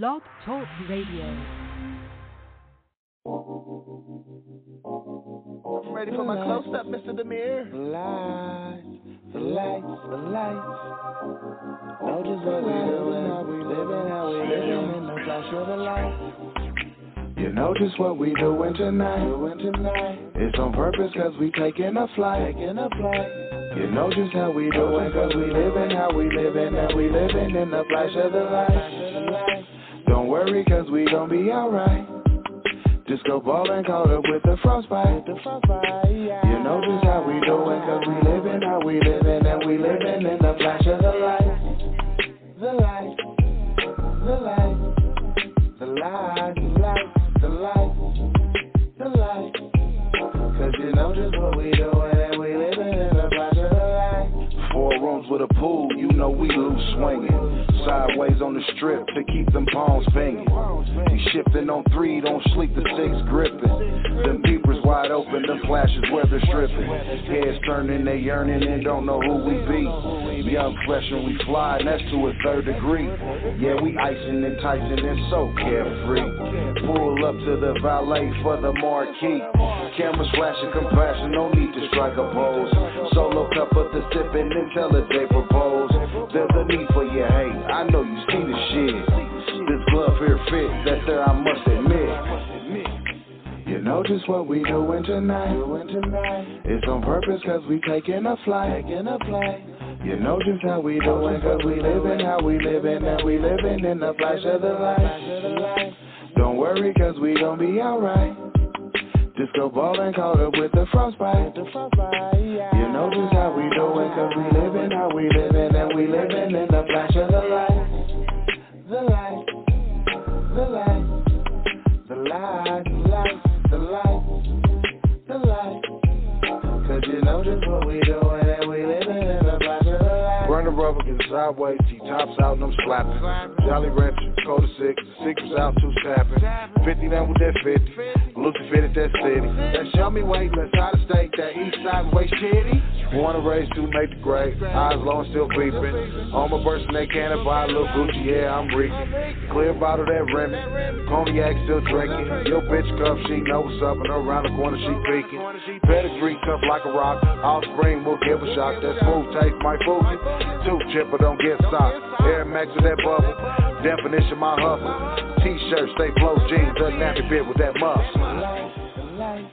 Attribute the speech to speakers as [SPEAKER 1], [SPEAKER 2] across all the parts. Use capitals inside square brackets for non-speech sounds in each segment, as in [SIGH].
[SPEAKER 1] Blog Talk Radio.
[SPEAKER 2] I'm ready for my close up, Mr. DeMille.
[SPEAKER 3] The lights, the lights, the lights. Know just what we doing, how we living, how we living in the flash of the light. You know just what we doing tonight, doing tonight. It's on purpose cause we taking a flight, taking a flight. You know just how we doing cause we living, how we living, and we living in the flash of the light. Worry cause we gon' be alright. Just go ball and caught up with the frostbite. The frostbite yeah. You know just how we doing, cause we living how we living, and we living in the flash of the light. The light, the light, the light, the light, the light, the light. Cause you know just what we doing,
[SPEAKER 4] know we loose swinging. Sideways on the strip to keep them palms banging. We shifting on three, don't sleep, the six gripping. Them peepers wide open, them flashes where they're stripping. Heads turning, they yearning and don't know who we be. Young flesh and we fly, and that's to a third degree. Yeah, we icing, and enticing, and so carefree. Pull up to the valet for the marquee. Cameras flashing compassion, no need to strike a pose. Solo cup of the sipping until the day propose. There's a need for your hate. I know you see the shit. This glove here fits, that's there I must admit.
[SPEAKER 3] You know just what we doing tonight. It's on purpose cause we taking a flight. You know just how we doing cause we living how we living, and we living in the flash of the light. Don't worry cause we gon' be alright. Just go ball and caught up with the frostbite. You know just how we doing, cause we living how we living, we living in the flash of the light. The light, the light, the light, the light, the light, the light. Cause you know just what we doing, and we living in the flash of the light.
[SPEAKER 4] Burn the rubber, get sideways, T-tops out, and I'm slapping. Jolly Rancher, Coda 6, the secrets out, two snapping. 50 down with that 50. Lucy fitted that city. That show me weight, let's out of state, that east side waist kitty. Wanna raise to make the grade, eyes low and still beeping. On my bursting they can and buy a little Gucci, yeah, I'm reeking. Clear bottle that Remy, cognac still drinking. Your bitch cup, she know what's up, and around the corner she peeking. Pedigree tough like a rock, offspring will give a shock. That smooth taste might fool you. Two chipper don't get socked. Air Max with that bubble, definition my hustle. T-shirt, stay flow jeans, a nappy bit with that muscle.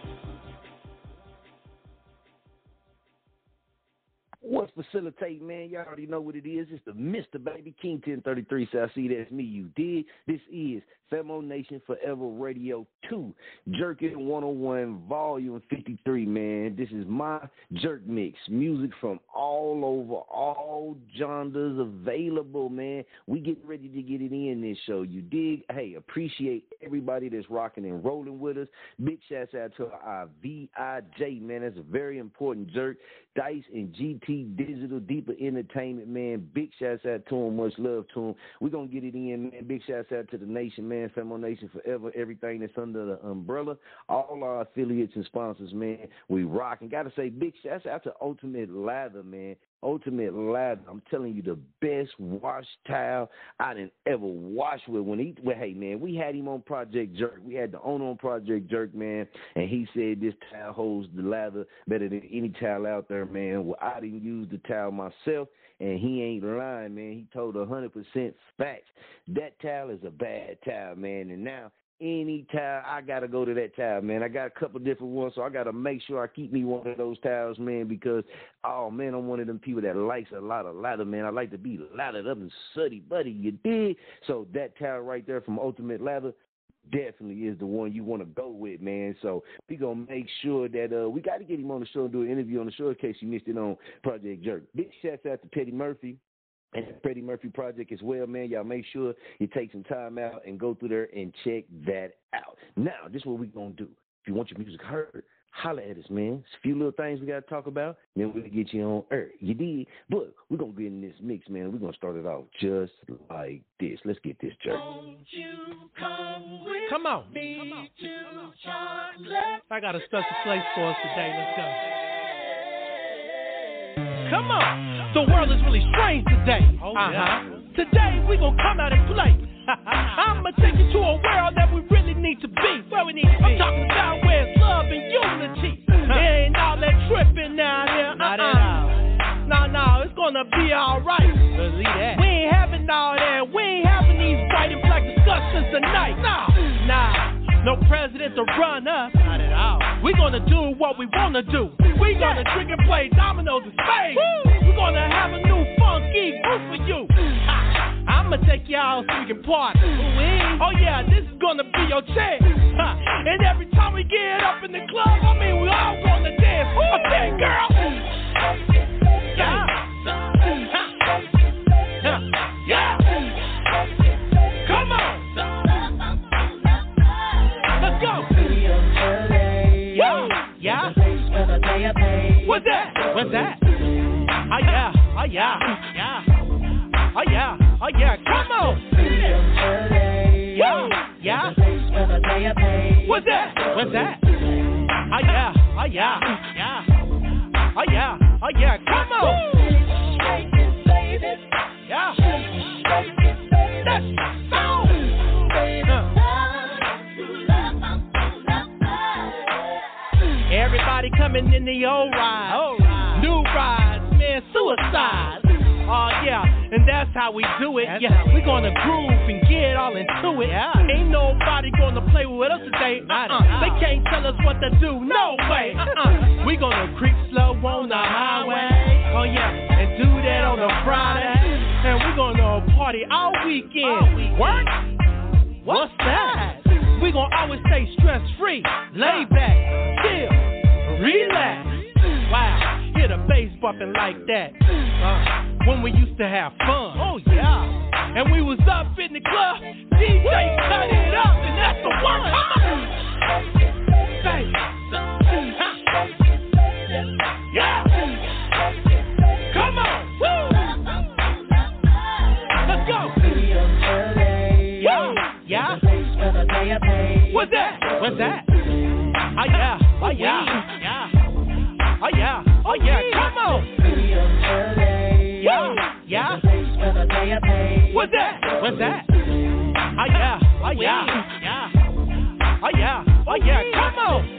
[SPEAKER 5] What's facilitate, man? Y'all already know what it is. It's the Mr. Baby King 1033. So I see that's me. You did. This is Famo Nation Forever Radio 2, Jerkin 101, Volume 53, man. This is my jerk mix. Music from all over, all genres available, man. We getting ready to get it in this show. You dig? Hey, appreciate everybody that's rocking and rolling with us. Big shouts out to our VIJ, man. That's a very important jerk. Dice and GT Digital Deeper Entertainment, man. Big shouts out to them. Much love to them. We're going to get it in, man. Big shouts out to the nation, man. Famo Nation Forever. Everything that's under the umbrella. All our affiliates and sponsors, man. We rock. And got to say, big shouts out to Ultimate Lather, man. Ultimate Lather. I'm telling you, the best wash towel I didn't ever wash with. When he, well, hey man, we had him on Project Jerk. We had the owner on Project Jerk, man, and he said this towel holds the lather better than any towel out there, man. Well, I didn't use the towel myself, and he ain't lying, man. He told a hundred percent facts. That towel is a bad towel, man, and now any towel, I gotta go to that towel, man. I got a couple different ones, so I gotta make sure I keep me one of those towels, man, because oh man, I'm one of them people that likes a lot of lather, man. I like to be lathered up and suddy buddy, you dig? So that towel right there from Ultimate Lather definitely is the one you want to go with, man. So we gonna make sure that uh we gotta get him on the show and do an interview on the show in case you missed it on Project Jerk. Big shouts out to Petty Murphy and the Freddie Murphy Project as well, man. Y'all make sure you take some time out and go through there and check that out. Now, this is what we're going to do. If you want your music heard, holla at us, man. It's a few little things we got to talk about, then we'll get you on air. You did? But we're going to get in this mix, man. We're going to start it off just like this. Let's get this jerk.
[SPEAKER 6] Come, with
[SPEAKER 7] Come on.
[SPEAKER 6] me
[SPEAKER 7] Come on.
[SPEAKER 6] to chocolate.
[SPEAKER 7] I got a special place for us today. Let's go. Come on. The world is really strange today.
[SPEAKER 6] Oh,
[SPEAKER 7] uh-huh.
[SPEAKER 6] yeah.
[SPEAKER 7] Today we're gonna come out and play. I'ma take you to a world that we really need to be. Where we need to be. I'm talking about where it's love and unity. [LAUGHS] it ain't all that tripping down here. Not uh-uh. at all. No, no, it's gonna be alright. Believe that. We ain't having all that. We ain't having these white and black discussions tonight. Nah, nah. No president to run us. Not at all. We gonna do what we wanna do. We gonna yeah. drink and play dominoes in space. We gonna have a new funky group for you. I'ma take y'all so we can party. Eh. Oh yeah, this is gonna be your chance. And every time we get up in the club, I mean we all gonna dance. Okay, girl. Yeah. What's that? Oh yeah. Oh yeah. Yeah. Oh yeah. Oh yeah. How we do it. yeah, we gonna groove and get all into it. Yeah. Ain't nobody gonna play with us today. Uh-uh. They can't tell us what to do. No way. Uh-uh. We gonna creep slow on the highway. Oh yeah, and do that on a Friday. And we gonna party all weekend. Work? What's that? We gonna always stay stress free, lay back, chill, relax. Hear bumping like that. Uh, when we used to have fun. Oh yeah. And we was up in the club, DJ cut it up, and that's the one. Come on. Say, huh. Yeah. Come on. Let's go. Yeah. Yeah. What's that? What's that? Oh yeah. Oh yeah. Yeah. Oh yeah. Oh yeah. Come on. Yeah. Yeah. What's that? What's that? Oh yeah. Oh yeah. Yeah. Oh yeah. Oh yeah. Come on.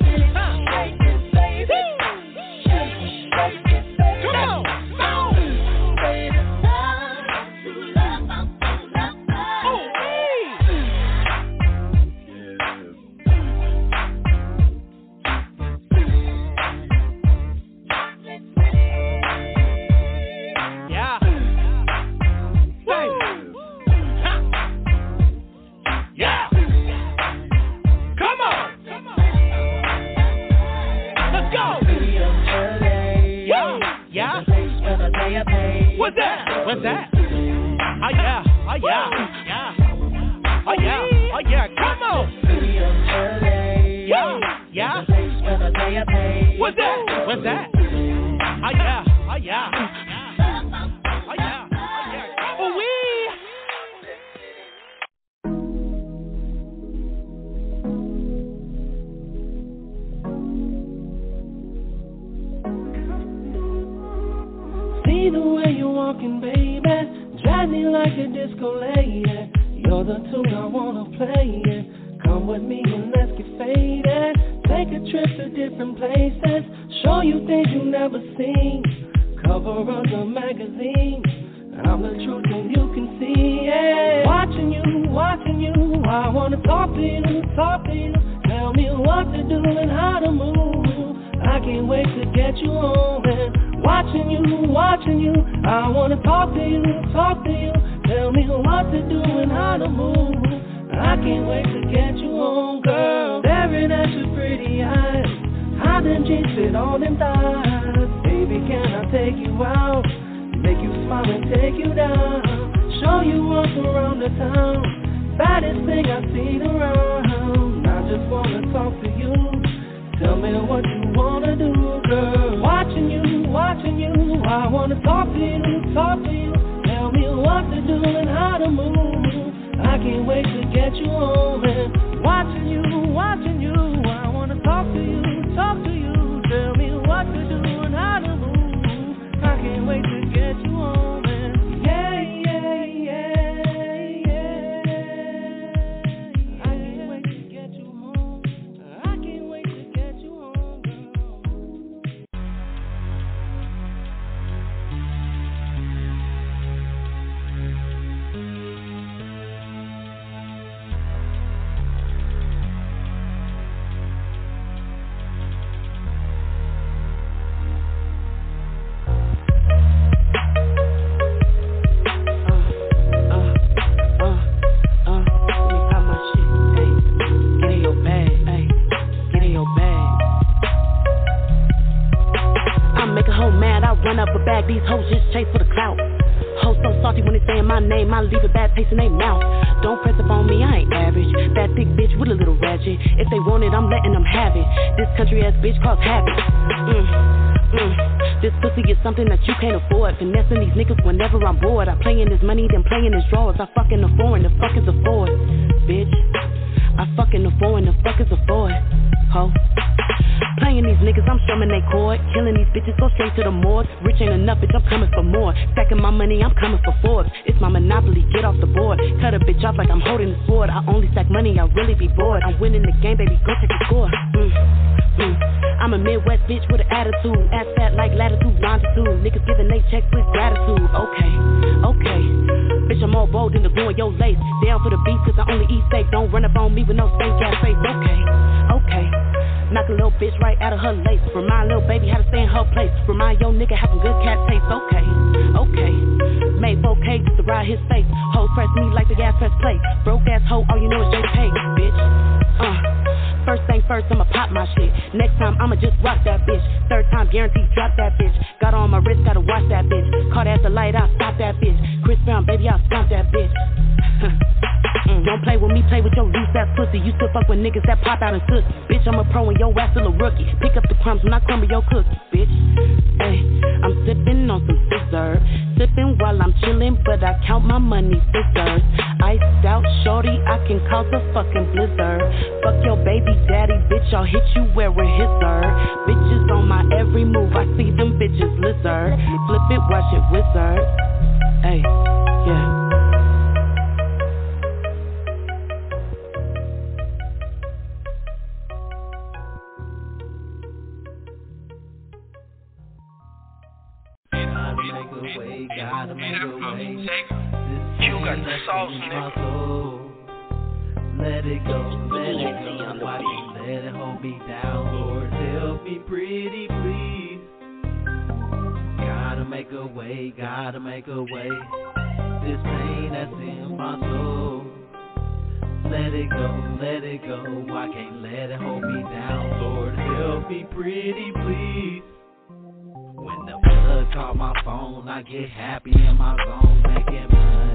[SPEAKER 8] Around the town. Baddest thing I've seen around. I just wanna talk to you. Tell me what you wanna do, girl. Watching you, watching you. I wanna talk to you, talk to you. Tell me what to do and how to move. I can't wait to get you home and watching you, watching you. I wanna talk to you, talk to you. Tell me what to do and how to move. I can't wait to
[SPEAKER 9] country ass bitch cause havoc. Mm, mm. This pussy is something that you can't afford. Finessing these niggas whenever I'm bored. I play in this money, then playing this drawers. I fucking the foreign, the fuck is a Ford, bitch. I fucking the foreign, the fuck is a Ford, ho. Playing these niggas, I'm strumming they chord. Killing these bitches, go straight to the morgue. Rich ain't enough, bitch, I'm coming for more. Stacking my money, I'm coming for Forbes. It's my monopoly, get off the board. Cut a bitch off like I'm holding the sword. I only stack money, I really be bored. I'm winning the game, baby, go check the score. Mm, mm. I'm a Midwest bitch with an attitude. Ass fat like latitude, longitude. Niggas giving they checks with gratitude. Okay, okay. Bitch, I'm more bold than the in your lace. Down for the beat, cause I only eat steak. Don't run up on me with no steak ass face. Okay, okay. Knock a little bitch right out of her lace. Remind little baby how to stay in her place. Remind yo nigga have some good cat taste. Okay, okay. Made 4K just to ride his face. Hoes press me like the gas press play. Broke ass hoe, all you know is JK, bitch. First I'ma pop my shit. Next time, I'ma just rock that bitch. Third time, guaranteed drop that bitch. Got on my wrist, gotta watch that bitch. Caught at the light, I'll stop that bitch. Chris Brown, baby, I'll stomp that bitch. Don't play with me, play with your loose ass pussy. You still fuck with niggas that pop out and pussy. Bitch, I'm a pro and your ass still a rookie. Pick up the crumbs when I crumble your cookie, bitch. Hey, I'm sipping on some scissor. Sipping while I'm chilling, but I count my money scissors. Iced out, shorty, I can cause a fucking blizzard. Fuck your baby daddy, bitch, I'll hit you where hits her. Bitches on my every move, I see them bitches lizard. Flip it, watch it, wizard. Hey,
[SPEAKER 10] a way,
[SPEAKER 11] gotta make a way. This pain that's in my soul. Let it go, let it go. I can't let it hold me down. Lord, help me pretty please. When the blood call my phone, I get happy in my zone, making money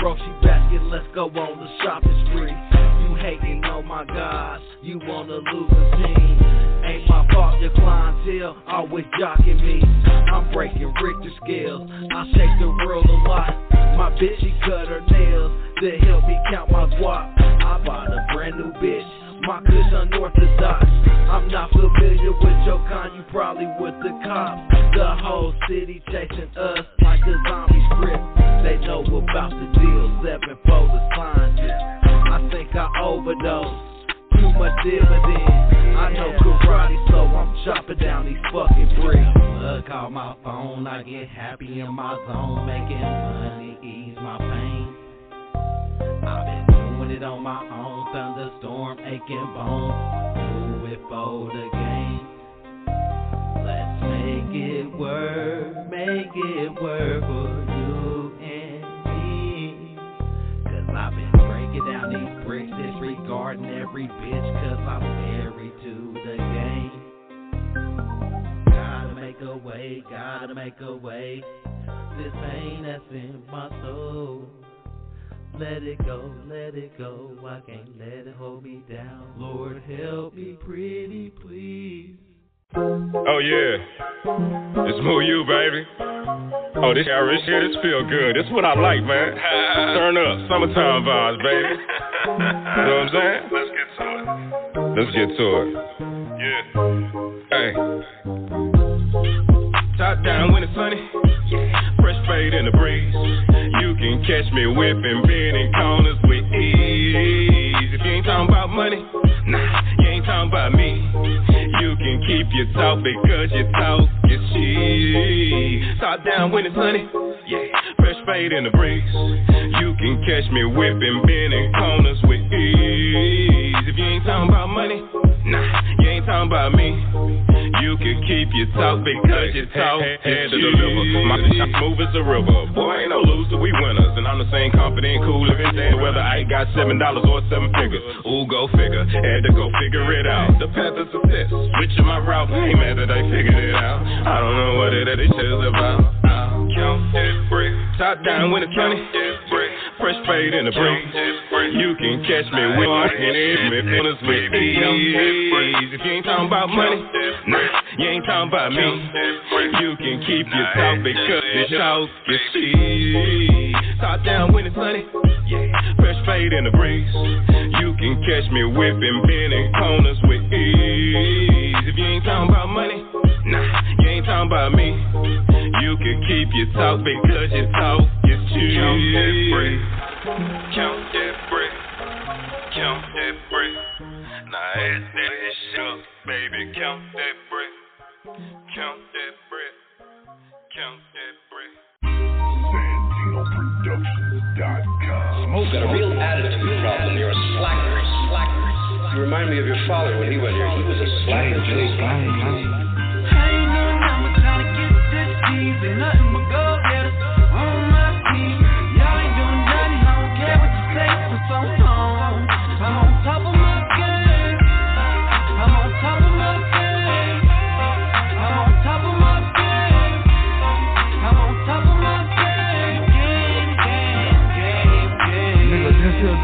[SPEAKER 11] Grocery basket, let's go on the shopping spree. You hating on my guys, you wanna lose a team. Ain't my fault, your clientele always jocking me. I'm breaking Richter scales, I shake the world a lot. My bitch, she cut her nails to help me count my guap. I bought a brand new bitch My kush unorthodox. I'm not familiar with your kind, you probably with the cops. The whole city chasing us like a zombie script. They know about the deal, seven folders signed it. I think I overdosed. Too much dividend. I know karate, so I'm chopping down these fucking bricks. I call my phone, I get happy in my zone, making money ease my pain. I've been doing it on my own, thunderstorm, aching bones. Do it the game. Let's make it work, make it work for you and me. Cause I've been breaking down these bricks, disregarding every bitch, cause I'm married to the game. Gotta make a way, gotta make a way. This pain that's in my soul. Let it go, let it go. I can't let it hold me down. Lord, help me, pretty please.
[SPEAKER 12] Oh yeah, it's Moo You, baby. Oh, this Irish shit, this feel good. This what I like, man. [LAUGHS] Turn up, summertime vibes, baby. You know what I'm saying?
[SPEAKER 13] Let's get to it.
[SPEAKER 12] Let's get to it.
[SPEAKER 13] Yeah.
[SPEAKER 12] Hey. Top down when it's sunny. Fresh fade in the breeze. Can catch me whipping, bending corners with ease. If you ain't talking about money, nah, you ain't talking about me. You can keep your talk because your talk is cheap. Top down when it's sunny. Yeah, fresh fade in the breeze. You can catch me whipping, bending corners with ease. If you ain't talking about money, nah, you ain't talking about me. You can keep your talk because your talk
[SPEAKER 13] Head
[SPEAKER 12] is
[SPEAKER 13] to the liver. My smooth as a river. Boy, ain't no loser, we winners. And I'm the same confident, cool living day. Whether I got seven dollars or seven figures. Ooh, go figure. Had to go figure it out. The path of success. Switching my route. Ain't mad that I figured it out. I don't know what it is shit's about. Count brick. Top down it's sunny. Fresh fade in the breeze. You can catch me with walking in me feelings with ease. If you ain't talking about money, nah, you ain't talking about me. You can keep your talk because your talk is cheap. Top down when it's sunny. Yeah, fresh fade in the breeze. You can catch me whipping, bending corners with ease. If you ain't talking about money, nah, you ain't talking about me. You can keep your talk because your talk.
[SPEAKER 12] Count that brick.
[SPEAKER 13] Count that brick. Count that brick. Now add that shit up, baby. Count that brick. Count that brick. Count that brick.
[SPEAKER 14] Smoke got a real attitude problem. You're a slacker. slacker. You remind me of your father when he went here. He was a slacker.
[SPEAKER 15] Nothing but go getters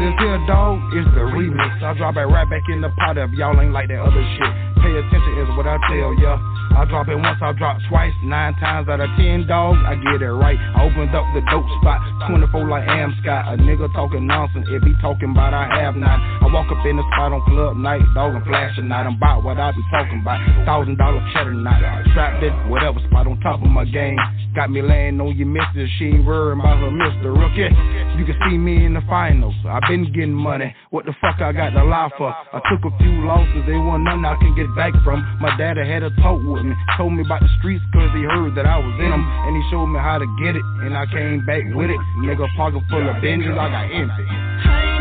[SPEAKER 16] this here, dog, is the remix. I drop it right back in the pot if y'all ain't like that other shit. Pay attention is what I tell ya. I drop it once, I drop twice. Nine times out of ten, dog, I get it right. I opened up the dope spot, 24 like Am Scott. A nigga talking nonsense, it be talking about I have not. I walk up in the spot on club night, dog, and flashing. I'm about what I be talking about. Thousand dollar cheddar night. Strapped it, whatever spot on top of my game. Got me laying on your missus, she ain't worried about her Mr. Rookie. You can see me in the finals. I been getting money. What the fuck I got to lie for? I took a few losses, they want nothing I can get back from. My daddy had a talk with me, told me about the streets cause he heard that I was in them. And he showed me how to get it, and I came back with it. Nigga pocket full of binges, I got empty.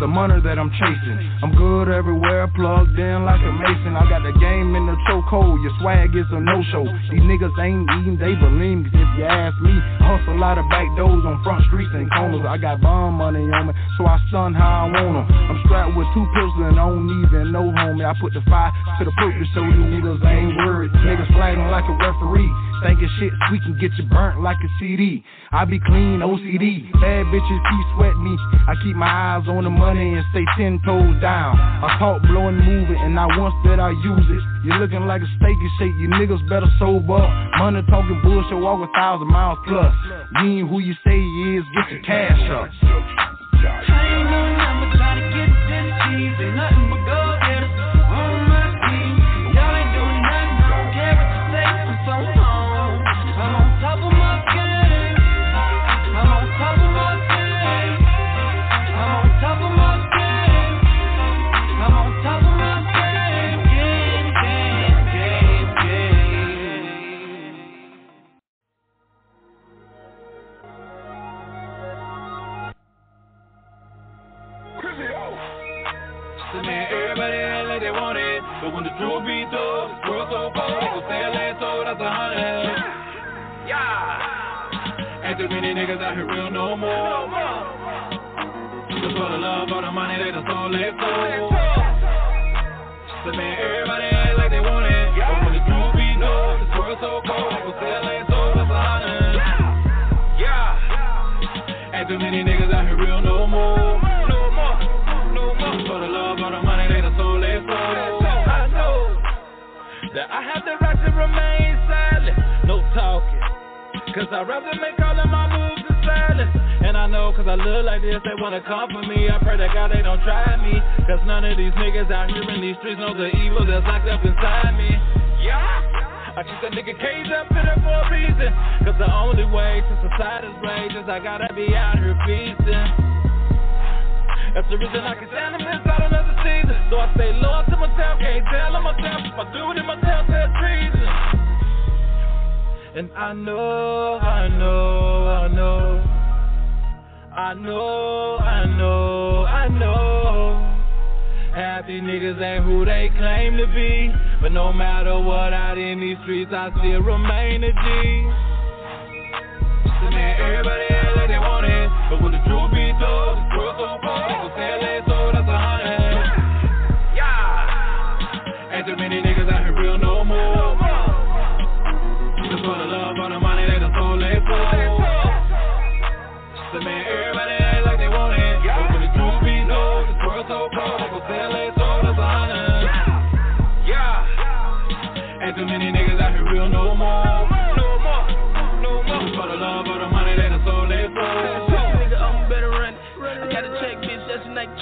[SPEAKER 16] The money that I'm chasing. I'm good everywhere, plugged in like a mason. I got the game in the chokehold, your swag is a no-show. These niggas ain't eating, they believe me. If you ask me, I hustle out of back doors on front streets and corners. I got bomb money on me, so I stun how I want to. I'm strapped with two pistols and I don't even know, homie. I put the fire to the purpose so you niggas ain't worried. Niggas flagging like a referee.
[SPEAKER 17] Thinking shit, we can get you burnt like a CD. I be clean, OCD. Bad bitches keep sweat me. I keep my eyes on the money and stay ten toes down. I talk blow and move it, and I once that I use it. You looking like a steaky shake, you niggas better sober up. Money talking bullshit, walk a thousand miles plus. Mean who you say he is, get your cash up.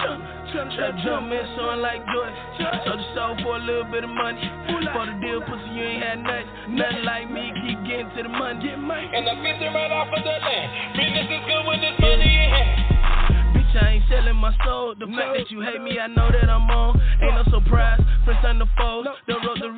[SPEAKER 18] jump, jump, man,
[SPEAKER 2] jump like joy. Sold your soul for a little bit of money. For the deal, pussy, you ain't had nothing. Nothing like me, keep getting to the money.
[SPEAKER 18] And I'm fishing right off of the land. Business is good when this money in hand.
[SPEAKER 2] I ain't selling my soul. The no. fact that you hate me, I know that I'm on. Ain't no surprise, friends on the foes. No.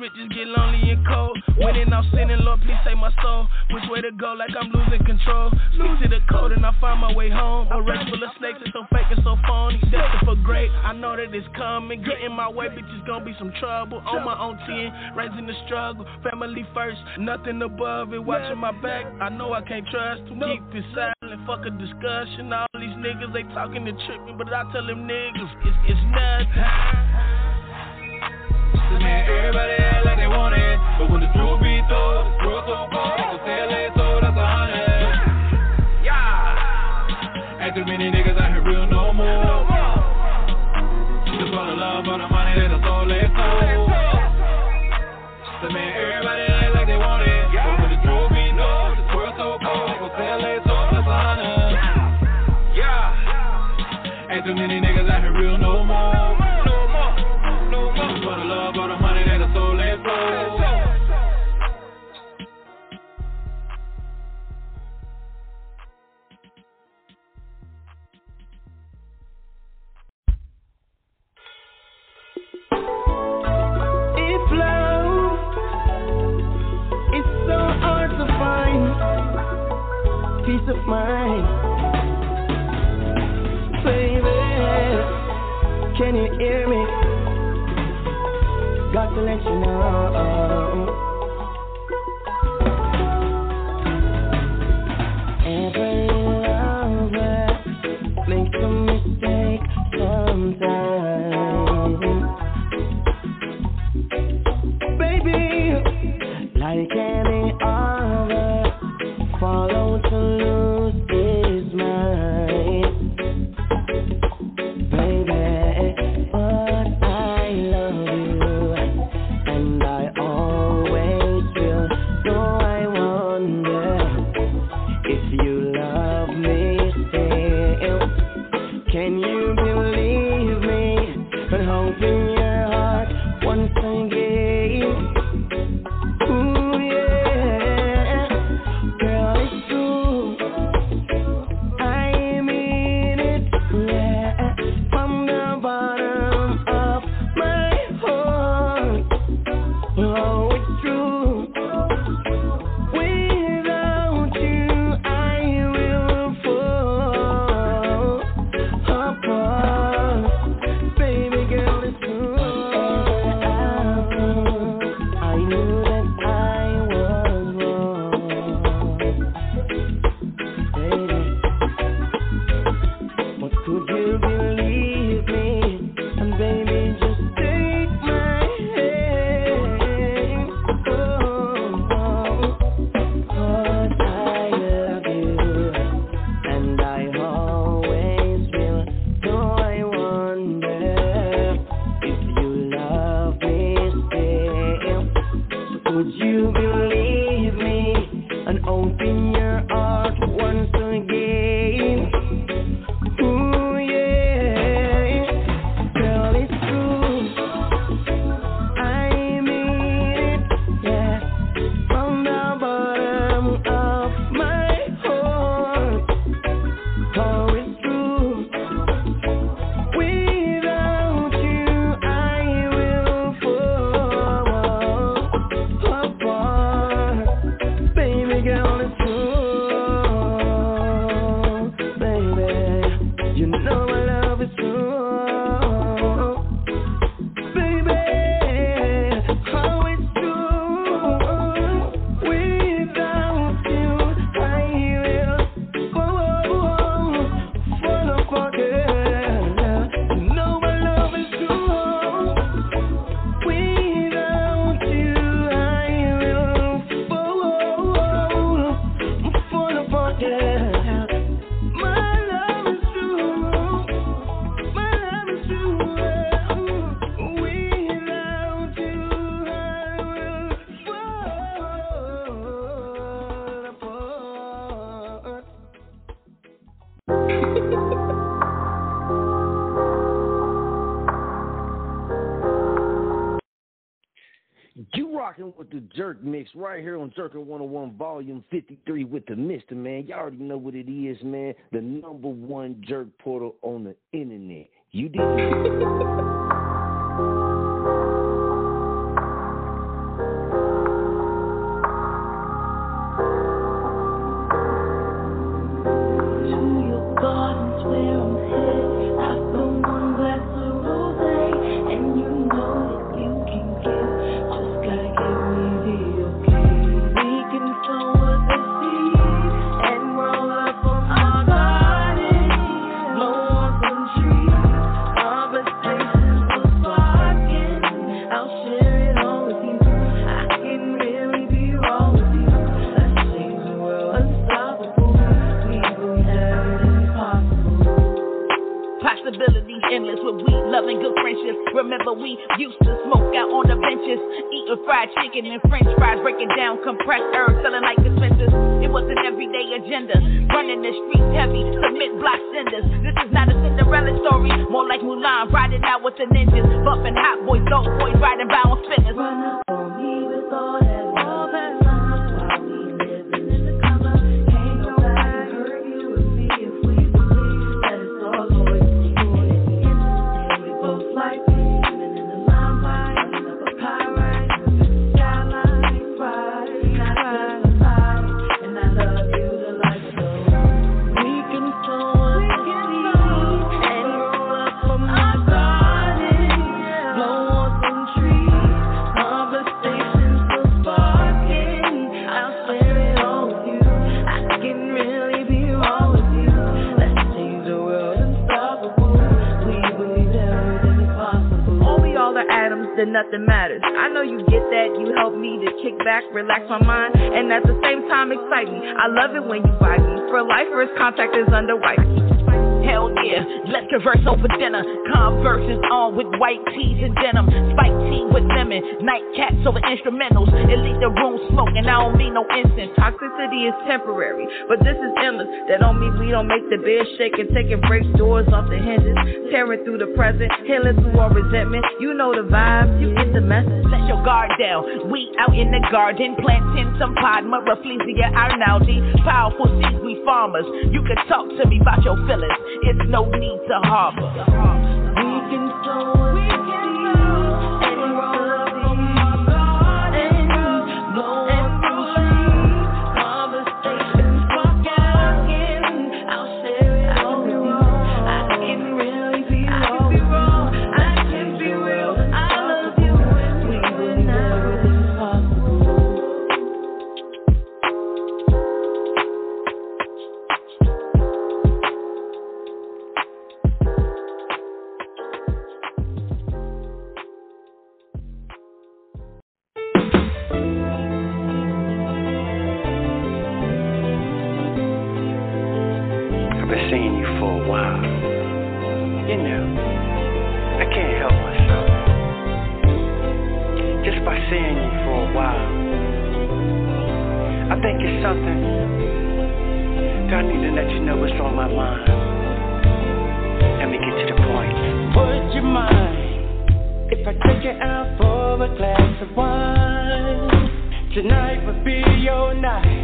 [SPEAKER 2] Bitches get lonely and cold. Winning off sinning, Lord, please save my soul. Which way to go? Like I'm losing control. Stick to the code and I find my way home. A race full of snakes it's so fake and so phony. Destined for great, I know that it's coming. Get in my way, bitch, it's gonna be some trouble. On my own 10, raising the struggle. Family first, nothing above it. Watching my back, I know I can't trust to keep this silent. Fuck a discussion. All these niggas, they talking and tripping, but I tell them niggas, it's, it's nothing
[SPEAKER 18] too many niggas rocking with the Jerk Mix right here on Jerkin 101 Volume 53 with the Mr. Man. Y'all already know what it is, man. The number one jerk portal on the
[SPEAKER 2] internet. You did. [LAUGHS] then nothing matters. I know you get that, you help me to kick back, relax my mind,
[SPEAKER 19] and at the same time excite me. I love it when you buy me. For lifers, contact is under white.
[SPEAKER 18] But this is endless. That don't mean we don't make the bed shake and taking breaks, doors off the hinges, tearing through the present, healing through our resentment. You know the vibes, you get the message.
[SPEAKER 20] Let your guard down. We out in the garden, planting some Padma, Rafflesia arnoldii. Powerful seeds, we farmers. You can talk to me about your feelings. It's no need to harbor.
[SPEAKER 18] Smile.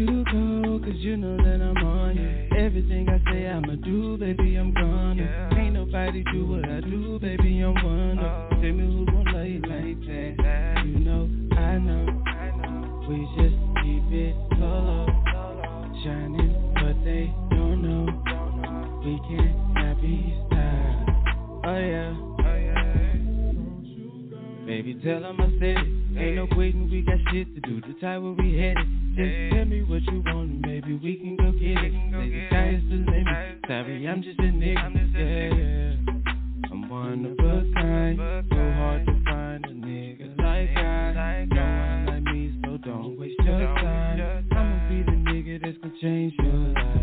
[SPEAKER 21] You go,
[SPEAKER 15] cause you know that I'm on you. Everything I say I'ma do, baby, I'm gonna. Ain't nobody do what I do, baby, I'm one. Tell me who gon' love you like that. You know, I know. We just keep it solo. Shining, but they don't know. We can't Baby, tell 'em I said it. Ain't no waiting, we got shit to do. The time where we headed. Just tell me what you want, and maybe we can go get it. Say the sky is the limit. Sorry, I'm just a nigga. Yeah. I'm one of a kind. So hard to find a nigga like I. No one like me, so don't waste your time. I'ma be the nigga that's gonna change your life.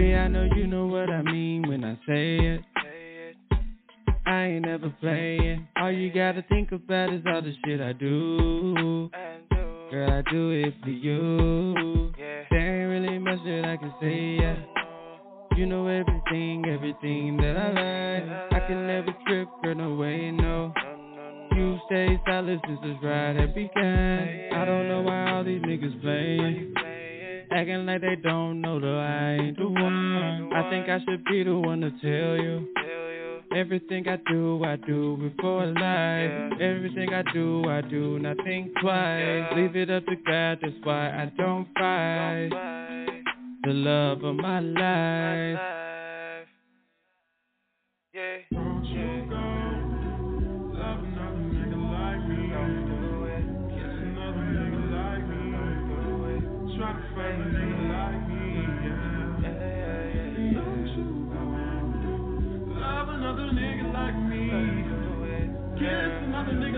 [SPEAKER 15] Baby, I know you know what I mean when I say it. I ain't never playing. All you gotta think about is all the shit I do. Girl, I do it for you. There ain't really much that I can say, yeah. You know everything, everything that I like. I can never trip, girl, no way, no. You stay solid since this ride had begun. I don't know why all these niggas playing. Acting like they don't know that I ain't the one. I think I should be the one to tell you. Everything I do, I do before for life. Everything I do, I do not think twice. Leave it up to God, that's why I don't fight. The love of my life.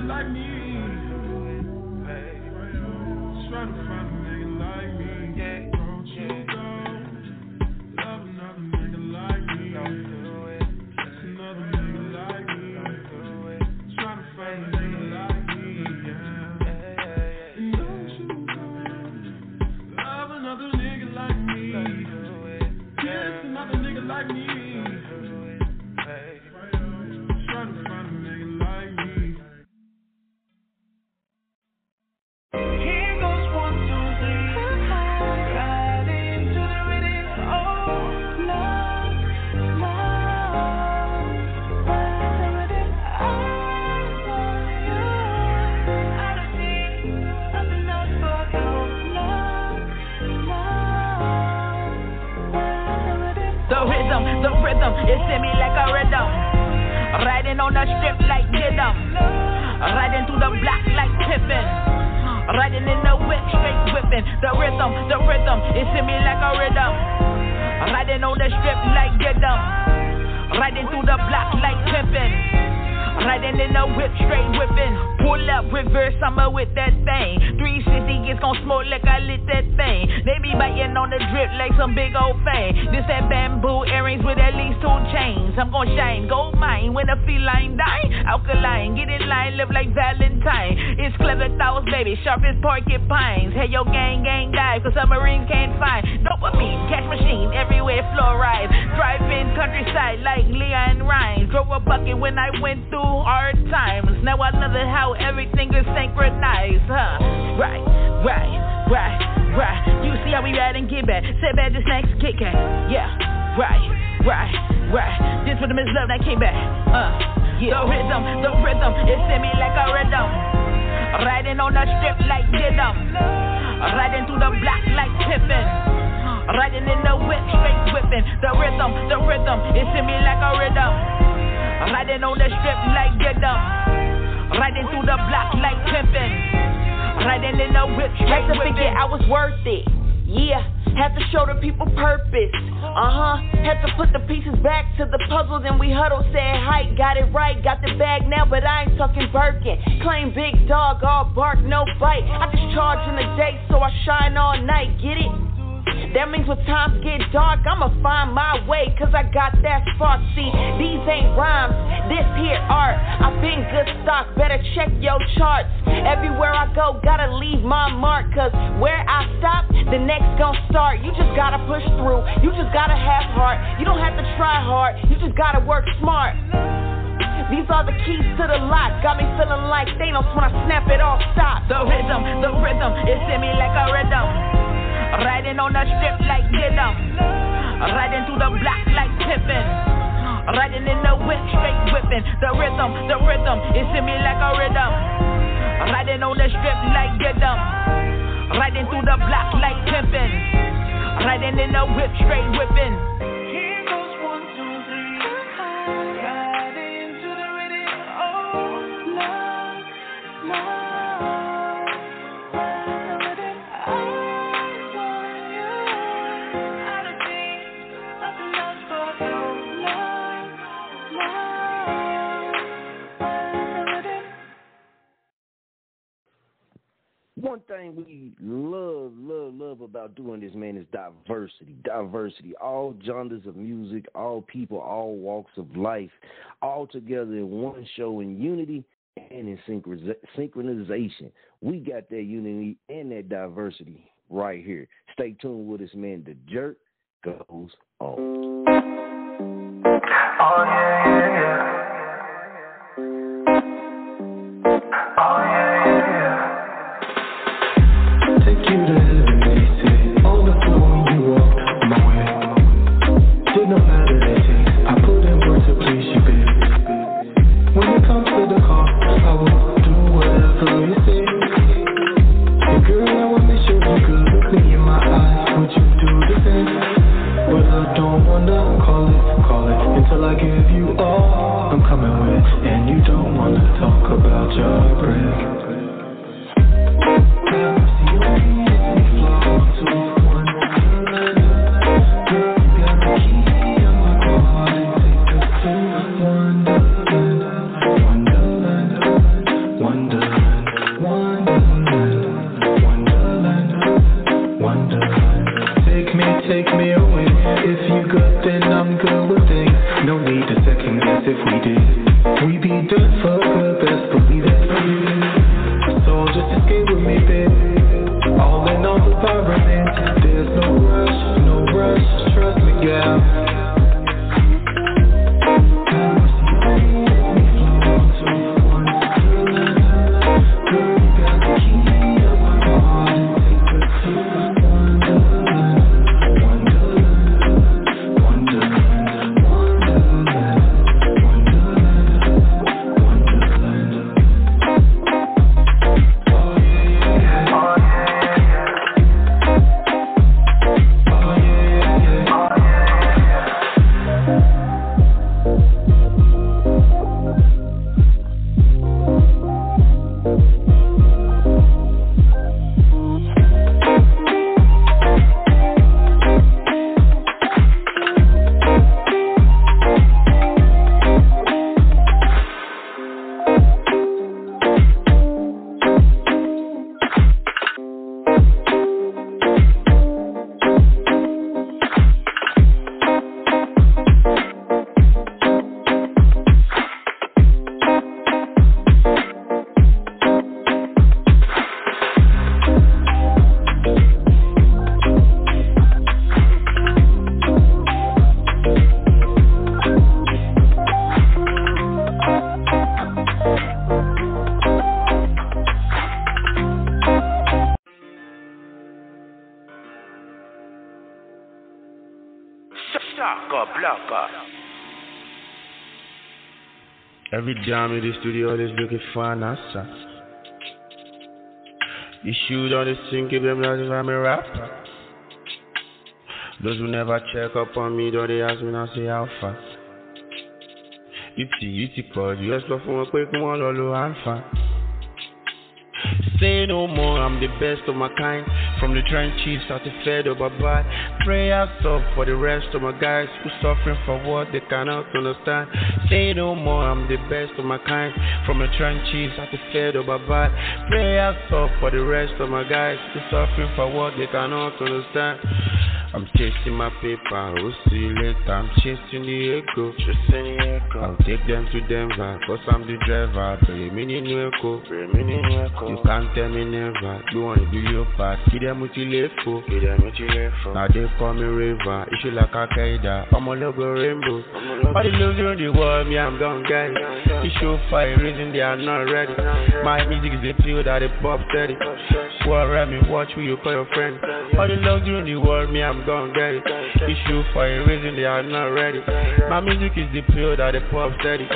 [SPEAKER 21] Like me. Try to find
[SPEAKER 19] get in line, live like Valentine. It's clever thoughts, baby, sharp as porcupines. Hey, yo, gang, gang, dive, cause submarines can't find. Dopamine, cash machine, everywhere, fluoride. Driving countryside like LeAnn Rimes. Drove a bucket when I went through hard times. Now I love it how everything is synchronized, huh? Right, right, right, right. You see how we ride and get back. Set back this next kick. Yeah, right, right, right. This rhythm is love that came back. Uh, yeah. The rhythm, the rhythm, it's in me like a rhythm. Riding on the strip like Didum. Riding through the block like Pippin. Riding in the whip, straight whipping. The rhythm, the rhythm, it's in me like a rhythm. Riding on the strip like Didum. Riding through the block like Pippin. Riding in the whip, straight whipping.
[SPEAKER 22] forget I was worth it. Yeah, had to show the people purpose. Uh huh. Had to put the pieces back to the puzzle. Then we huddled, said hi, got it right, got the bag now, but I ain't talking Birkin. Claim big dog, all bark, no bite. I just charge in the day, so I shine all night. Get it? That means when times get dark, I'ma find my way, cause I got that spark. See, these ain't rhymes, this here art. I've been good stock, better check your charts. Everywhere I go, gotta leave my mark, cause where I stop, the next gon' start. You just gotta push through, you just gotta have heart. You don't have to try hard, you just gotta work smart. These are the keys to the lock, got me feeling like Thanos when I snap it all stop.
[SPEAKER 19] The rhythm, the rhythm, it's in me like a rhythm. Riding on the strip like Didum. Riding through the block like Pippin. Riding in the whip, straight whipping. The rhythm, the rhythm, it's in me like a rhythm. Riding on the strip like Didum. Riding through the block like Pippin. Riding in the whip, straight whipping.
[SPEAKER 5] Doing this, man, is diversity. Diversity. All genres of music, all people, all walks of life, all together in one show in unity and in synchronization. We got that unity and that diversity right here. Stay tuned with us, man. The jerk goes on.
[SPEAKER 23] Oh yeah. Just escape with me, babe. All in all, the environment.
[SPEAKER 24] Every dime in the studio is looking fine, I
[SPEAKER 25] You shoot on the scene, keep them like I'm a rapper. Those who never check up on me, though they ask me now, say how fast. Ìtì yìí ti pọ̀ jù, ẹ sọ fún wọn pé kí wọ́n alpha. Say no more, I'm the best of my kind. From the trenches out to fed up, bye Prayers up for the rest of my guys who suffering for what they cannot understand. Say no more, I'm the best of my kind. From the trenches out to fed up, bye Prayers up for the rest of my guys who suffering for what they cannot understand. I'm chasing my paper, we'll see you later. I'm chasing the echo. Chasing the echo. I'll take them to Denver, cause I'm the driver. Pay me new echo. Pay me new echo. You can't tell me never. You wanna do your part. Kid them with your left foot. Kid them with your left foot. Now they call me River. Issue like Al Qaeda. I'm a logo rainbow. All the love in the world, me, I'm gone guy. You show fire, reason they are not ready. My music is the field that they pop steady. What around me, watch who you call your friend. All the love in the world, me, I'm gonna get it. Issue for a reason they are not ready. My music is the pill that they pop steady.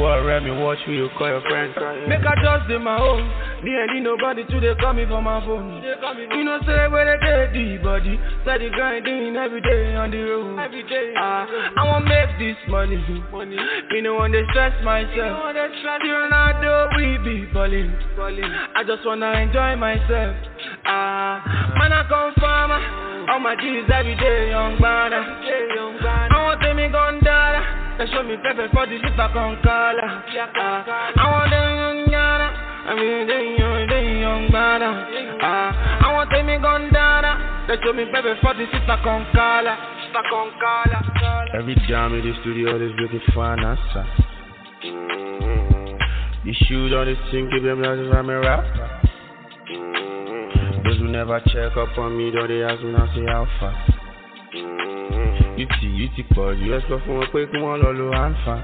[SPEAKER 25] What around me, watch who you call your friend.
[SPEAKER 24] Make I just in my own. Need nobody to they call me for my phone. You know say where they get the body. Steady grinding every day on the road. Every day. Uh, I want make this money. money. Me no want to stress myself. Leonardo we be balling. I just wanna enjoy myself. Ah, uh, man I come farmer. All my G's every day, young banner. I want them me gun dada. They show me pepper for the super con color. Ah, I want them young yada. I mean, they young, they young banner. Ah, I want them me gun dada. They show me pepper for the super con color.
[SPEAKER 25] Every jam in the studio, is looking for an answer. You shoot on the scene, keep them like I'm a rapper. Never check up on me, though they ask me now, say how fast. Ìtì yìí ti pọ̀ jù, ẹ sọ fún wọn pé kí wọ́n lọ lo alpha.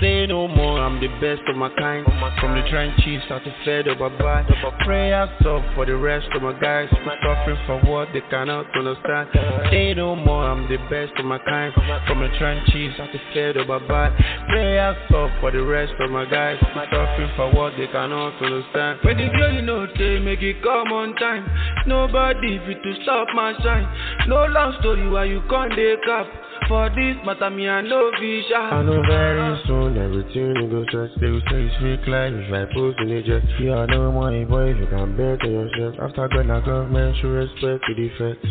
[SPEAKER 25] Say no more, I'm the best of my kind. From the trenches out to fed up, bye Prayers up for the rest of my guys suffering for what they cannot understand. Say no more, I'm the best of my kind. From the trenches out to fed up, bye Prayers up for the rest of my guys suffering for what they cannot understand.
[SPEAKER 24] When the glory no they make it come on time. Nobody fit to stop my shine. No long story why you can't take up. For this matter, me I know vision.
[SPEAKER 25] I know very soon everything you go touch, they will say it's fake life. If I post in it, just you are no money, boy. If you can better yourself, after going to government, show respect to the facts.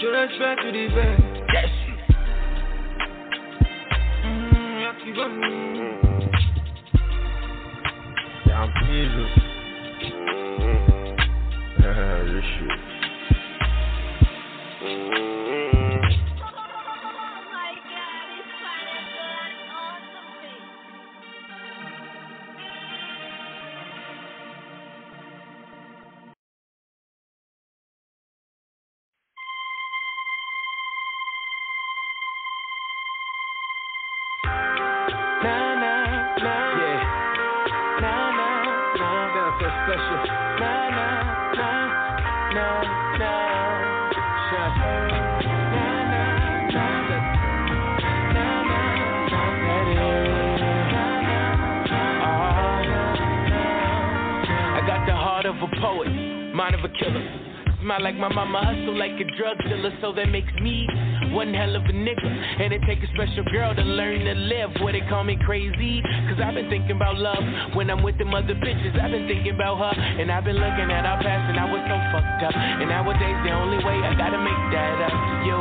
[SPEAKER 24] Show respect to the facts. Yes. Mm, you have to go. Mm.
[SPEAKER 25] Yeah, I'm pleased. [LAUGHS] this shit.
[SPEAKER 26] Smile my mama, hustle like a drug dealer, so that makes me one hell of a nigga. And it take a special girl to learn to live where they call me crazy. Cause I've been thinking about love when I'm with them other bitches. I've been thinking about her, and I've been looking at our past, and I was so fucked up. And nowadays, the only way I gotta make that up to you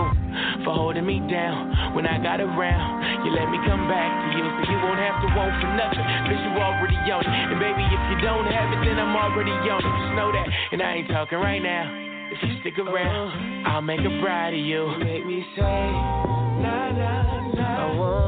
[SPEAKER 26] for holding me down when I got around. You let me come back to you, so you won't have to want for nothing, cause you already on it. And baby, if you don't have it, then I'm already on it. Just know that, and I ain't talking right now. If you stick around, I'll make a bride of you.
[SPEAKER 15] You make me say, la la la.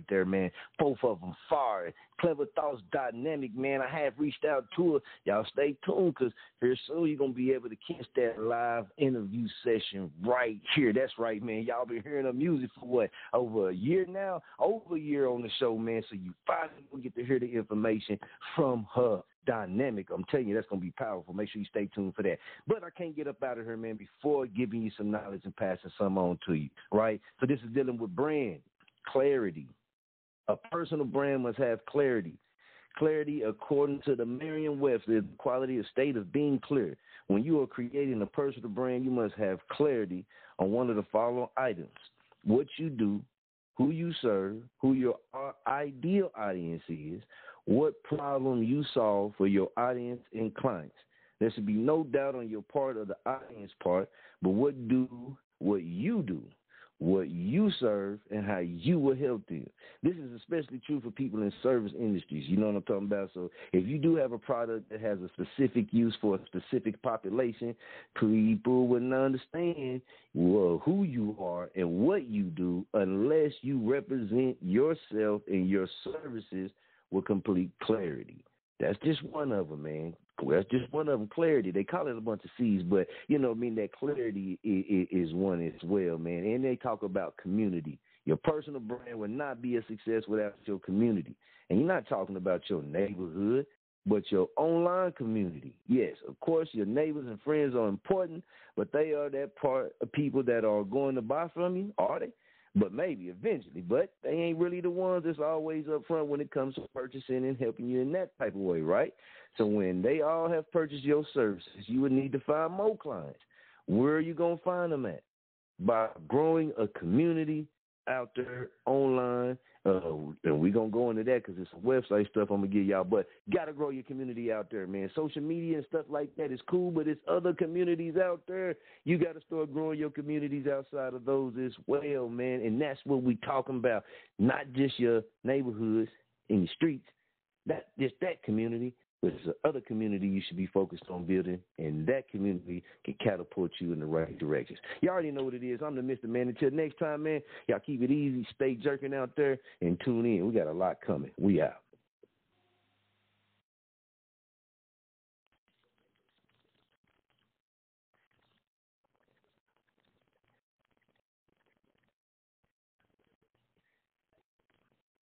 [SPEAKER 15] Right
[SPEAKER 5] there, man. Both of them fire. Clever Thoughts Dynamic, man. I have reached out to her. Y'all stay tuned because here soon you're going to be able to catch that live interview session right here. That's right, man. Y'all been hearing her music for what? Over a year now? Over a year on the show, man. So you finally will get to hear the information from her dynamic. I'm telling you, that's going to be powerful. Make sure you stay tuned for that. But I can't get up out of here, man, before giving you some knowledge and passing some on to you, right? So this is dealing with brand, clarity. A personal brand must have clarity. Clarity, according to the Merriam-Webster, the quality of state of being clear. When you are creating a personal brand, you must have clarity on one of the following items: what you do, who you serve, who your ideal audience is, what problem you solve for your audience and clients. There should be no doubt on your part or the audience part, but what do what you do, what you serve, and how you will help them. This is especially true for people in service industries. You know what I'm talking about? So if you do have a product that has a specific use for a specific population, people wouldn't understand well, who you are and what you do unless you represent yourself and your services with complete clarity. That's just one of them, man. That's just one of them. Clarity. They call it a bunch of C's, but you know, I mean, that clarity is, is one as well, man. And they talk about community. Your personal brand will not be a success without your community. And you're not talking about your neighborhood, but your online community. Yes, of course, your neighbors and friends are important, but they are that part of people that are going to buy from you, are they? but maybe eventually. But they ain't really the ones that's always up front when it comes to purchasing and helping you in that type of way, right? So when they all have purchased your services, you would need to find more clients. Where are you gonna find them at? By growing a community out there online. Uh, and we're going to go into that because it's website stuff I'm going to give y'all. But got to grow your community out there, man. Social media and stuff like that is cool, but it's other communities out there. You got to start growing your communities outside of those as well, man. And that's what we talking about. Not just your neighborhoods and your streets. That just that community, but it's other community you should be focused on building, and that community can catapult you in the right directions. You already know what it is. I'm the Mr. Man. Until next time, man, y'all keep it easy, stay jerking out there, and tune in. We got a lot coming. We out.